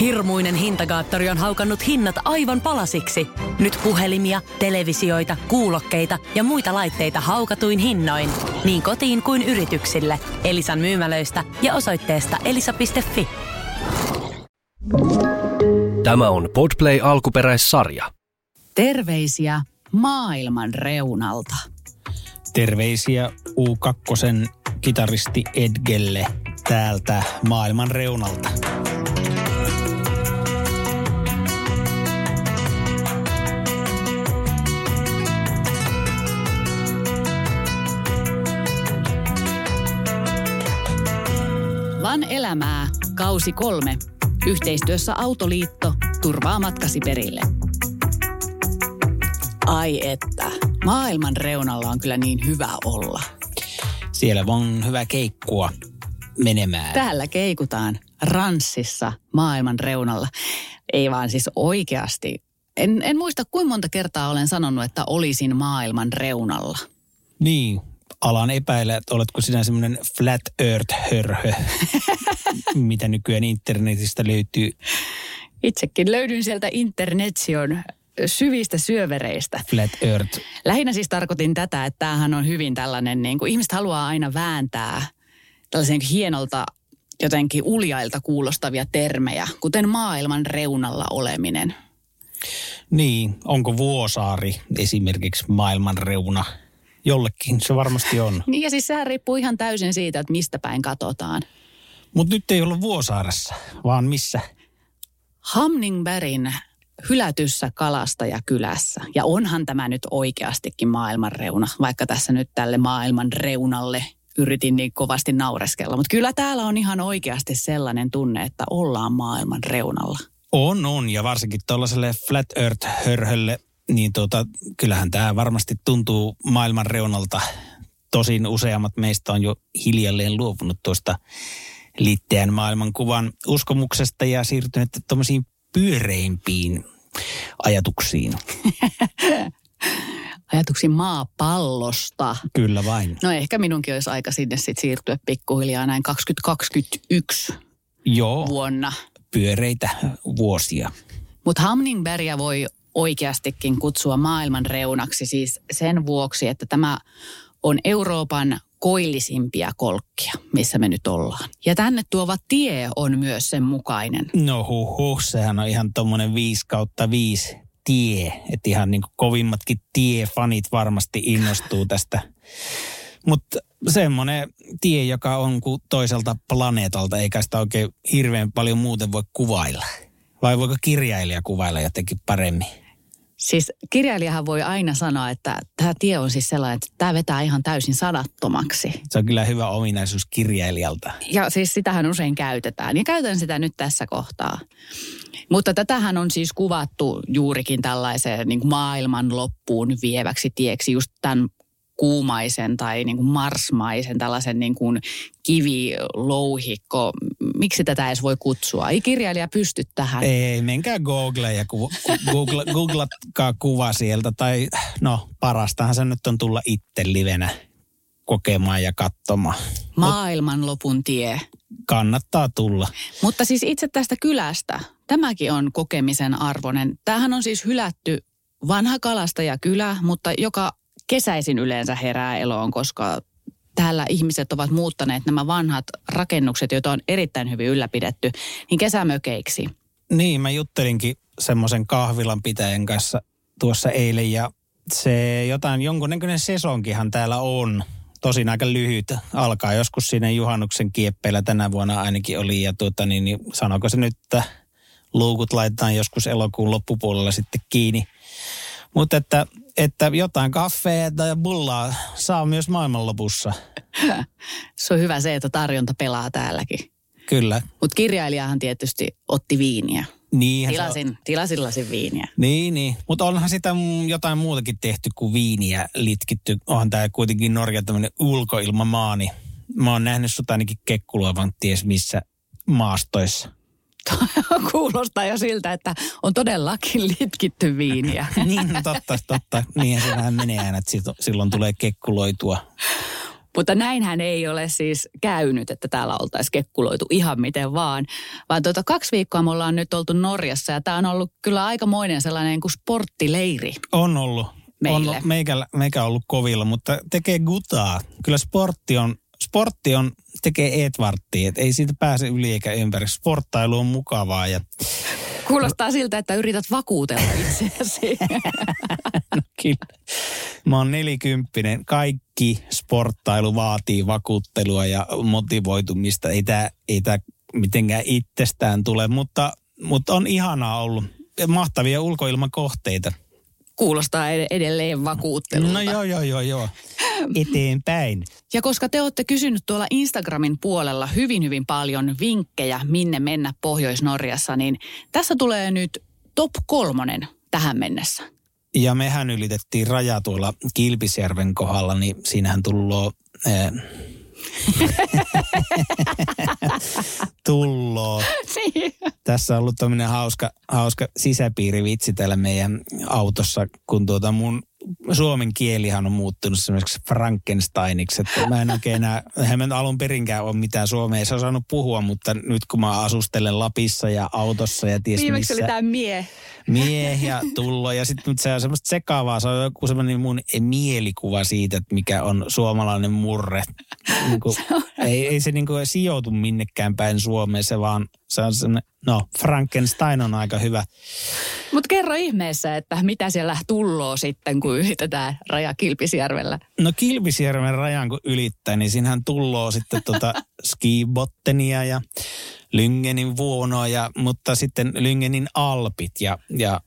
Hirmuinen hintakaattori on haukannut hinnat aivan palasiksi. Nyt puhelimia, televisioita, kuulokkeita ja muita laitteita haukatuin hinnoin. Niin kotiin kuin yrityksille. Elisan myymälöistä ja osoitteesta elisa.fi. Tämä on Podplay alkuperäissarja. Terveisiä maailman reunalta. Terveisiä U2 kitaristi Edgelle täältä maailman reunalta. Elämää, kausi kolme. Yhteistyössä Autoliitto turvaa matkasi perille. Ai että, maailman reunalla on kyllä niin hyvä olla. Siellä on hyvä keikkua menemään. Täällä keikutaan ranssissa maailman reunalla. Ei vaan siis oikeasti. En, en muista kuinka monta kertaa olen sanonut, että olisin maailman reunalla. Niin, alan epäillä, että oletko sinä semmoinen flat earth hörhö, mitä nykyään internetistä löytyy. Itsekin löydyn sieltä internetsion syvistä syövereistä. Flat earth. Lähinnä siis tarkoitin tätä, että tämähän on hyvin tällainen, niin kuin ihmiset haluaa aina vääntää tällaisen hienolta jotenkin uljailta kuulostavia termejä, kuten maailman reunalla oleminen. Niin, onko Vuosaari esimerkiksi maailman reuna? Jollekin se varmasti on. Niin ja siis sehän riippuu ihan täysin siitä, että mistä päin katsotaan. Mutta nyt ei ollut Vuosaaressa, vaan missä? Hamningbergin hylätyssä kalastajakylässä. Ja onhan tämä nyt oikeastikin maailman reuna, vaikka tässä nyt tälle maailman reunalle yritin niin kovasti naureskella. Mutta kyllä täällä on ihan oikeasti sellainen tunne, että ollaan maailman reunalla. On, on. Ja varsinkin tuollaiselle flat earth-hörhölle, niin tuota, kyllähän tämä varmasti tuntuu maailman reunalta. Tosin useammat meistä on jo hiljalleen luopunut tuosta liitteän maailmankuvan uskomuksesta ja siirtynyt tuommoisiin pyöreimpiin ajatuksiin. Ajatuksiin maapallosta. Kyllä vain. No ehkä minunkin olisi aika sinne sitten siirtyä pikkuhiljaa näin 2021 Joo, vuonna. pyöreitä vuosia. Mutta Hamningbergia voi oikeastikin kutsua maailman reunaksi siis sen vuoksi, että tämä on Euroopan koillisimpia kolkkia, missä me nyt ollaan. Ja tänne tuova tie on myös sen mukainen. No huh, huh sehän on ihan tommonen 5 kautta 5 tie. Että ihan niin kovimmatkin tiefanit varmasti innostuu tästä. Mutta semmoinen tie, joka on kuin toiselta planeetalta, eikä sitä oikein hirveän paljon muuten voi kuvailla. Vai voiko kirjailija kuvailla jotenkin paremmin? Siis kirjailijahan voi aina sanoa, että tämä tie on siis sellainen, että tämä vetää ihan täysin sadattomaksi. Se on kyllä hyvä ominaisuus kirjailijalta. Ja siis sitähän usein käytetään. Ja käytän sitä nyt tässä kohtaa. Mutta tätähän on siis kuvattu juurikin tällaiseen niin kuin maailman loppuun vieväksi tieksi just tämän kuumaisen tai niin kuin marsmaisen tällaisen niin kuin kivilouhikko. Miksi tätä edes voi kutsua? Ei kirjailija pysty tähän. Ei, menkää Google ja ku, Google, googlatkaa kuva sieltä. Tai no, parastahan se nyt on tulla itse livenä kokemaan ja katsomaan. Maailmanlopun tie. Kannattaa tulla. Mutta siis itse tästä kylästä, tämäkin on kokemisen arvoinen. Tämähän on siis hylätty vanha kalastajakylä, mutta joka kesäisin yleensä herää eloon, koska täällä ihmiset ovat muuttaneet nämä vanhat rakennukset, joita on erittäin hyvin ylläpidetty, niin kesämökeiksi. Niin, mä juttelinkin semmoisen kahvilan pitäjän kanssa tuossa eilen ja se jotain, jonkunnäköinen sesonkihan täällä on. Tosin aika lyhyt. Alkaa joskus siinä juhannuksen kieppeillä tänä vuonna ainakin oli. Ja tuota, niin, niin sanoiko se nyt, että luukut laitetaan joskus elokuun loppupuolella sitten kiinni. Mutta että, että jotain kaffeja tai bullaa saa myös maailmanlopussa. Se on hyvä se, että tarjonta pelaa täälläkin. Kyllä. Mutta kirjailijahan tietysti otti viiniä. Niinhän se on. Tilasin, tilasin lasin viiniä. Niin, niin. Mutta onhan sitä jotain muutakin tehty kuin viiniä litkitty. Onhan tämä kuitenkin Norja tämmöinen ulkoilmamaa, niin mä oon nähnyt sut ainakin kekkuloivan ties missä maastoissa. Kuulostaa jo siltä, että on todellakin litkitty viiniä. niin, no totta, totta. Niinhän se vähän menee aina, että silloin tulee kekkuloitua. Mutta näinhän ei ole siis käynyt, että täällä oltaisiin kekkuloitu ihan miten vaan. Vaan tuota, kaksi viikkoa me ollaan nyt oltu Norjassa ja tämä on ollut kyllä aikamoinen sellainen kuin sporttileiri. On ollut. Meille. On meikä, meikä ollut kovilla, mutta tekee gutaa. Kyllä sportti on, sportti on tekee Edwardtia, että ei siitä pääse yli eikä ympäri. Sporttailu on mukavaa ja Kuulostaa siltä, että yrität vakuutella itseäsi. no, kyllä. Mä oon nelikymppinen. Kaikki sporttailu vaatii vakuuttelua ja motivoitumista. Ei tää, ei tää mitenkään itsestään tule, mutta, mutta on ihanaa ollut. Mahtavia ulkoilmakohteita. Kuulostaa edelleen vakuuttelulta. No joo, joo, joo, joo. Eteenpäin. Ja koska te olette kysynyt tuolla Instagramin puolella hyvin, hyvin paljon vinkkejä, minne mennä Pohjois-Norjassa, niin tässä tulee nyt top kolmonen tähän mennessä. Ja mehän ylitettiin raja tuolla Kilpisjärven kohdalla, niin siinähän tullut eh, Tulloo. Niin. Tässä on ollut tämmöinen hauska, hauska sisäpiirivitsi täällä meidän autossa, kun tuota mun suomen kielihan on muuttunut semmoiseksi Frankensteiniksi, että mä en oikein enää, mä alun perinkään ole mitään suomea, ei se osannut puhua, mutta nyt kun mä asustelen Lapissa ja autossa ja ties Viimeksi missä. oli tämä mie. Mie ja tullo ja sitten se on semmoista sekaavaa, se on joku semmoinen mun mielikuva siitä, että mikä on suomalainen murre. Niin kuin, ei, ei se niin kuin sijoitu minnekään päin Suomeen, se vaan se on semmoinen, no Frankenstein on aika hyvä. Mutta kerro ihmeessä, että mitä siellä tulloo sitten, kun ylitetään raja Kilpisjärvellä. No Kilpisjärven rajan kun ylittää, niin siinähän tulloo sitten tota skibottenia ja Lyngenin vuonoa, ja, mutta sitten Lyngenin alpit ja, ja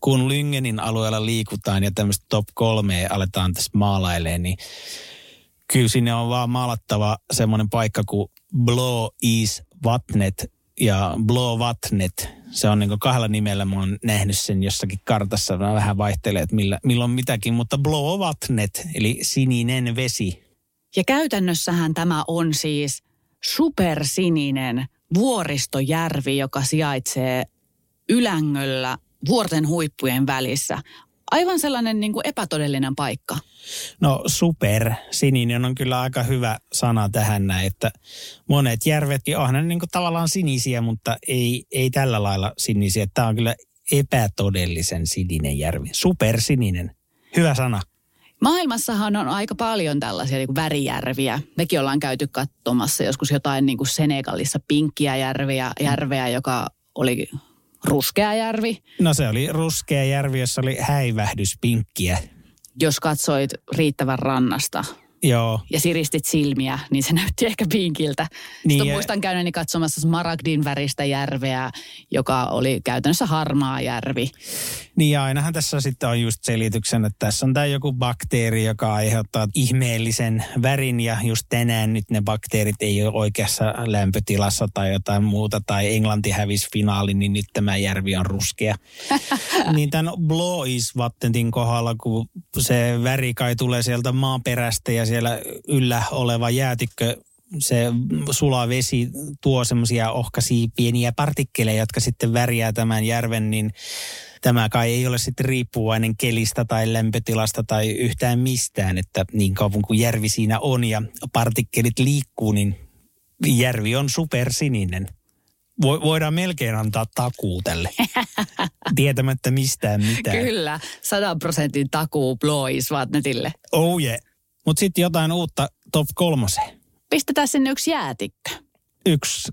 kun Lyngenin alueella liikutaan ja tämmöistä top kolme aletaan tässä maalailemaan, niin kyllä sinne on vaan maalattava semmoinen paikka kuin Blow Is Vatnet ja Blow Vatnet. Se on niin kahdella nimellä, mä oon nähnyt sen jossakin kartassa. Mä vähän vaihtelee, että millä, milloin mitäkin, mutta Blow Vatnet, eli sininen vesi. Ja käytännössähän tämä on siis supersininen vuoristojärvi, joka sijaitsee Ylängöllä vuorten huippujen välissä. Aivan sellainen niin kuin epätodellinen paikka. No super, sininen on kyllä aika hyvä sana tähän näin, että monet järvetkin onhan ne niin kuin tavallaan sinisiä, mutta ei, ei tällä lailla sinisiä. Tämä on kyllä epätodellisen sininen järvi. Supersininen. Hyvä sana. Maailmassahan on aika paljon tällaisia niin kuin värijärviä. Mekin ollaan käyty katsomassa joskus jotain niin kuin Senegalissa pinkkiä järviä, järveä, joka oli ruskea järvi. No se oli ruskea järvi, jossa oli häivähdyspinkkiä. Jos katsoit riittävän rannasta Joo. ja siristit silmiä, niin se näytti ehkä pinkiltä. Niin Sitten muistan käyneeni katsomassa smaragdin väristä järveä, joka oli käytännössä harmaa järvi. Niin ja ainahan tässä sitten on just selityksen, että tässä on tämä joku bakteeri, joka aiheuttaa ihmeellisen värin ja just tänään nyt ne bakteerit ei ole oikeassa lämpötilassa tai jotain muuta tai Englanti hävisi finaali, niin nyt tämä järvi on ruskea. niin tämän Bloisvattentin kohdalla, kun se väri kai tulee sieltä maaperästä ja siellä yllä oleva jäätikkö se sula vesi tuo semmoisia ohkaisia pieniä partikkeleja, jotka sitten värjää tämän järven, niin tämä kai ei ole sitten riippuvainen kelistä tai lämpötilasta tai yhtään mistään, että niin kauan kuin järvi siinä on ja partikkelit liikkuu, niin järvi on supersininen. Vo- voidaan melkein antaa takuu tälle, tietämättä mistään mitään. Kyllä, 100 prosentin takuu Bloisvatnetille. Oh yeah. Mutta sitten jotain uutta top kolmoseen. Pistetään sinne yksi jäätikkö. Yksi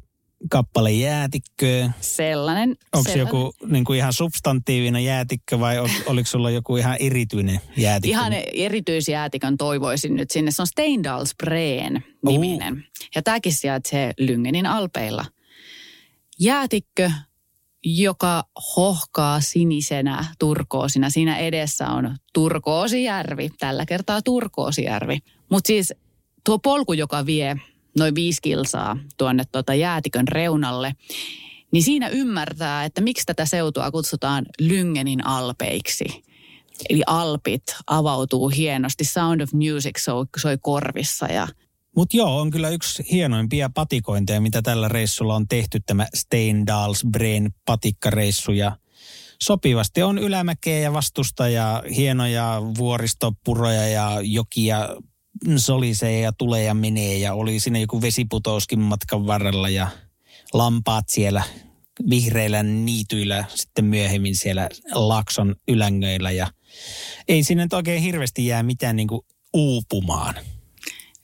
kappale jäätikköä. Sellainen. Onko se sellainen. joku niin kuin ihan substantiivinen jäätikkö vai ol- oliko sulla joku ihan erityinen jäätikkö? Ihan erityisjäätikön toivoisin nyt sinne. Se on Steindalsbreen niminen. Ja tämäkin sijaitsee Lyngenin alpeilla. Jäätikkö, joka hohkaa sinisenä turkoosina. Siinä edessä on Turkoosijärvi, tällä kertaa Turkoosijärvi. Mutta siis tuo polku, joka vie noin viisi kilsaa tuonne tuota jäätikön reunalle, niin siinä ymmärtää, että miksi tätä seutua kutsutaan Lyngenin alpeiksi. Eli alpit avautuu hienosti. Sound of Music soi, soi korvissa ja Mutta joo, on kyllä yksi hienoimpia patikointeja, mitä tällä reissulla on tehty, tämä Steindalsbreen patikkareissu. Ja sopivasti on ylämäkeä ja vastusta ja hienoja vuoristopuroja ja jokia solisee ja tulee ja menee ja oli siinä joku vesiputouskin matkan varrella ja lampaat siellä vihreillä niityillä sitten myöhemmin siellä Lakson ylängöillä ja ei sinne oikein hirveästi jää mitään niin kuin uupumaan.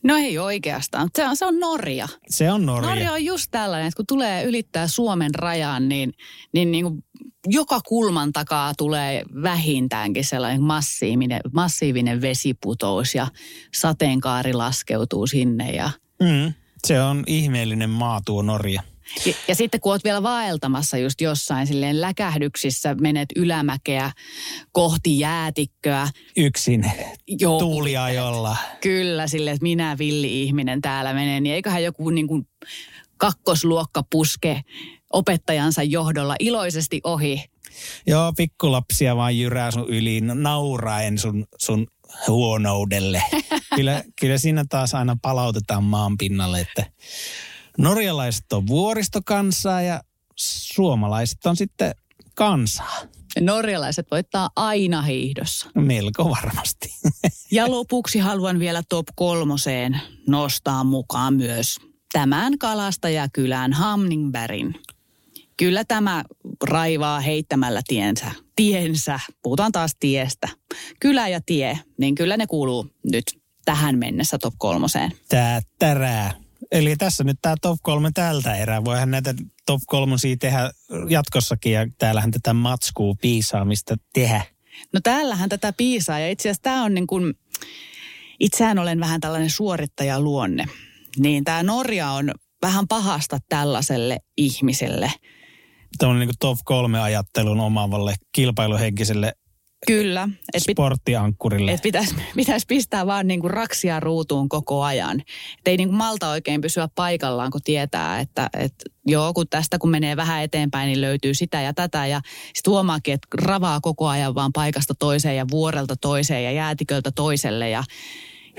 No ei oikeastaan. Se on, se on Norja. Se on Norja. Norja on just tällainen, että kun tulee ylittää Suomen rajan, niin, niin, niin kuin joka kulman takaa tulee vähintäänkin sellainen massiivinen, massiivinen vesiputous ja sateenkaari laskeutuu sinne. Ja... Mm, se on ihmeellinen maa tuo Norja. Ja, ja sitten kun oot vielä vaeltamassa just jossain silleen läkähdyksissä, menet ylämäkeä kohti jäätikköä. Yksin Joo. tuuliajolla. Kyllä, silleen, että minä villi-ihminen täällä menen, niin eiköhän joku niin kuin kakkosluokka puske opettajansa johdolla iloisesti ohi. Joo, pikkulapsia vaan jyrää sun yli nauraen sun, sun huonoudelle. kyllä, kyllä siinä taas aina palautetaan maan pinnalle, että norjalaiset on vuoristokansaa ja suomalaiset on sitten kansaa. Norjalaiset voittaa aina hiihdossa. Melko varmasti. Ja lopuksi haluan vielä top kolmoseen nostaa mukaan myös tämän kalastajakylän Hamningbergin. Kyllä tämä raivaa heittämällä tiensä. Tiensä, puhutaan taas tiestä. Kylä ja tie, niin kyllä ne kuuluu nyt tähän mennessä top kolmoseen. Tää tärää. Eli tässä nyt tämä top kolme tältä erää. Voihan näitä top kolmosia tehdä jatkossakin ja täällähän tätä matskuu piisaamista tehdä. No täällähän tätä piisaa ja itse asiassa tämä on niin kuin, itsehän olen vähän tällainen suorittajaluonne. Niin tämä Norja on vähän pahasta tällaiselle ihmiselle. Tämä on niin kuin top kolme ajattelun omaavalle kilpailuhenkiselle Kyllä. Et pit- sporttiankkurille. että pitäisi, pitäisi pistää vaan niinku raksia ruutuun koko ajan. Et ei niinku malta oikein pysyä paikallaan, kun tietää, että et joo, kun tästä kun menee vähän eteenpäin, niin löytyy sitä ja tätä. Ja sitten huomaakin, että ravaa koko ajan vaan paikasta toiseen ja vuorelta toiseen ja jäätiköltä toiselle. Ja,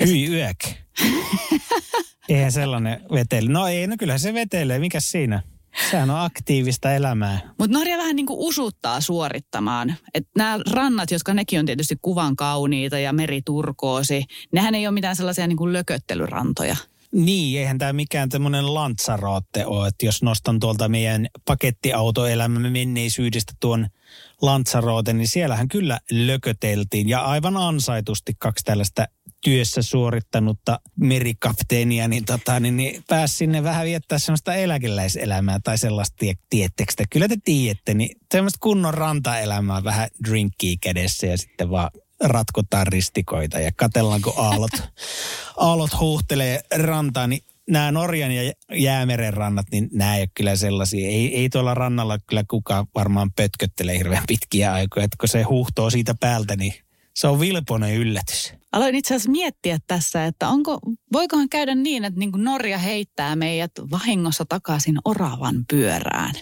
ja Hyi yök. Eihän sellainen vetele. No ei, no kyllä se vetelee. Mikäs siinä? Sehän on aktiivista elämää. Mutta Norja vähän niin kuin usuttaa suorittamaan. Että nämä rannat, jotka nekin on tietysti kuvan kauniita ja meriturkoosi, nehän ei ole mitään sellaisia niin kuin lököttelyrantoja. Niin, eihän tämä mikään tämmöinen lantsarootte ole, että jos nostan tuolta meidän pakettiautoelämämme menneisyydestä tuon lantsarooten, niin siellähän kyllä lököteltiin ja aivan ansaitusti kaksi tällaista työssä suorittanutta merikapteenia, niin, tota, niin, niin pääsi sinne vähän viettää semmoista eläkeläiselämää tai sellaista, tie? Kyllä te tiedätte, niin semmoista kunnon rantaelämää, vähän drinkkiä kädessä ja sitten vaan ratkotaan ristikoita ja katellaan, kun aallot, aallot huuhtelee rantaan, niin nämä Norjan ja Jäämeren rannat, niin nämä ei ole kyllä sellaisia. Ei, ei tuolla rannalla kyllä kukaan varmaan pötköttele hirveän pitkiä aikoja, että kun se huuhtoo siitä päältä, niin se on vilpoinen yllätys. Aloin itse asiassa miettiä tässä, että onko, voikohan käydä niin, että niin kuin Norja heittää meidät vahingossa takaisin oravan pyörään.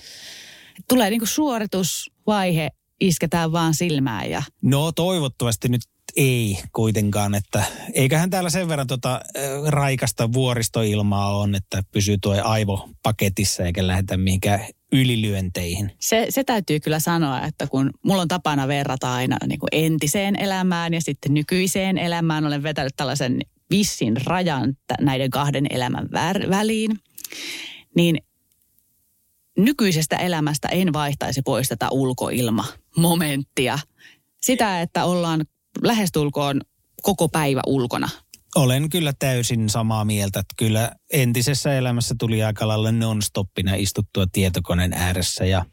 Tulee niin kuin suoritusvaihe, isketään vaan silmään ja No toivottavasti nyt ei kuitenkaan, että eiköhän täällä sen verran tota, raikasta vuoristoilmaa on, että pysyy tuo aivo paketissa eikä lähdetä mihinkään ylilyönteihin. se, se täytyy kyllä sanoa, että kun mulla on tapana verrata aina niin kuin entiseen elämään ja sitten nykyiseen elämään, olen vetänyt tällaisen vissin rajan näiden kahden elämän väliin, niin nykyisestä elämästä en vaihtaisi pois tätä ulkoilmamomenttia. Sitä, että ollaan lähestulkoon koko päivä ulkona. Olen kyllä täysin samaa mieltä, että kyllä entisessä elämässä tuli aika lailla non-stoppina istuttua tietokoneen ääressä ja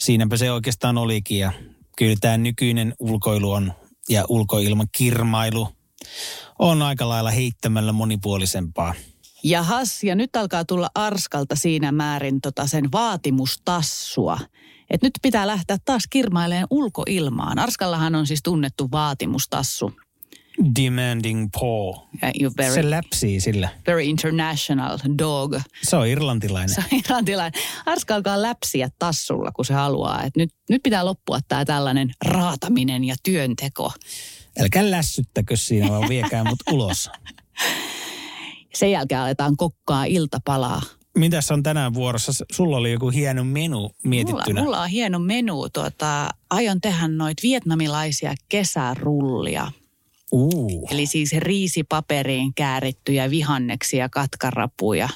siinäpä se oikeastaan olikin ja kyllä tämä nykyinen ulkoilu on ja ulkoilman kirmailu on aika lailla heittämällä monipuolisempaa. Jahas, ja nyt alkaa tulla Arskalta siinä määrin tota sen vaatimustassua. Et nyt pitää lähteä taas kirmaileen ulkoilmaan. Arskallahan on siis tunnettu vaatimustassu. Demanding paw. You very, Se läpsii sillä. very international dog. Se on irlantilainen. Se on irlantilainen. Arska alkaa läpsiä tassulla, kun se haluaa. Et nyt, nyt pitää loppua tämä tällainen raataminen ja työnteko. Älkää lässyttäkö siinä, vaan viekää mut ulos. Sen jälkeen aletaan kokkaa iltapalaa. Mitäs on tänään vuorossa? Sulla oli joku hieno menu mietittynä. Mulla, mulla on hieno menu. Tuota, aion tehdä noit vietnamilaisia kesärullia. Uu. Eli siis riisipaperiin käärittyjä vihanneksia, katkarapuja.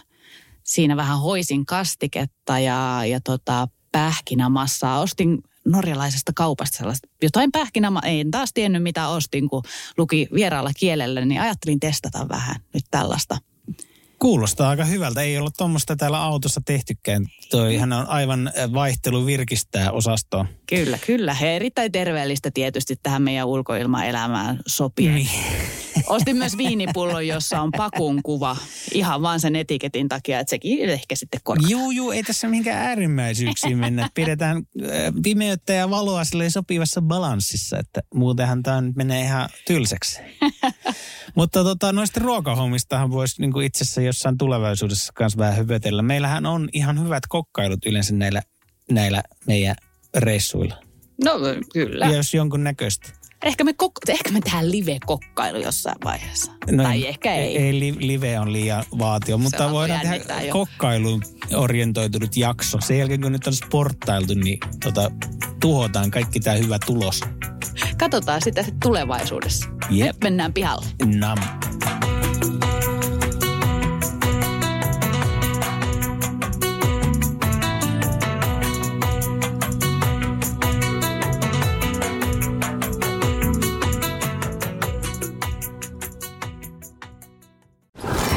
Siinä vähän hoisin kastiketta ja, ja tota, pähkinämassaa. Ostin norjalaisesta kaupasta sellaista, jotain pähkinämassaa. En taas tiennyt mitä ostin, kun luki vieraalla kielellä, niin ajattelin testata vähän nyt tällaista. Kuulostaa aika hyvältä. Ei olla tuommoista täällä autossa tehtykään. Toihan on aivan vaihtelu virkistää osastoa. Kyllä, kyllä. He erittäin terveellistä tietysti tähän meidän ulkoilmaelämään sopii. Niin. Ostin myös viinipullon, jossa on pakun kuva. Ihan vaan sen etiketin takia, että sekin ehkä sitten korkkaa. Juu, juu, ei tässä mihinkään äärimmäisyyksiin mennä. Pidetään äh, pimeyttä ja valoa sopivassa balanssissa, että muutenhan tämä nyt menee ihan tylsäksi. Mutta tota, noista ruokahommistahan voisi niin itse asiassa jossain tulevaisuudessa myös vähän hypötellä. Meillähän on ihan hyvät kokkailut yleensä näillä, näillä meidän reissuilla. No kyllä. Ja jos jonkun näköistä. Ehkä me, kok- ehkä me tehdään live-kokkailu jossain vaiheessa. No, tai ehkä ei. Ei, li- live on liian vaatio, mutta voidaan tehdä jo. kokkailuun orientoitunut jakso. Sen jälkeen kun nyt on sporttailtu, niin tota, tuhotaan kaikki tämä hyvä tulos. Katsotaan sitä sitten tulevaisuudessa. Jep. Nyt mennään pihalle. Nam.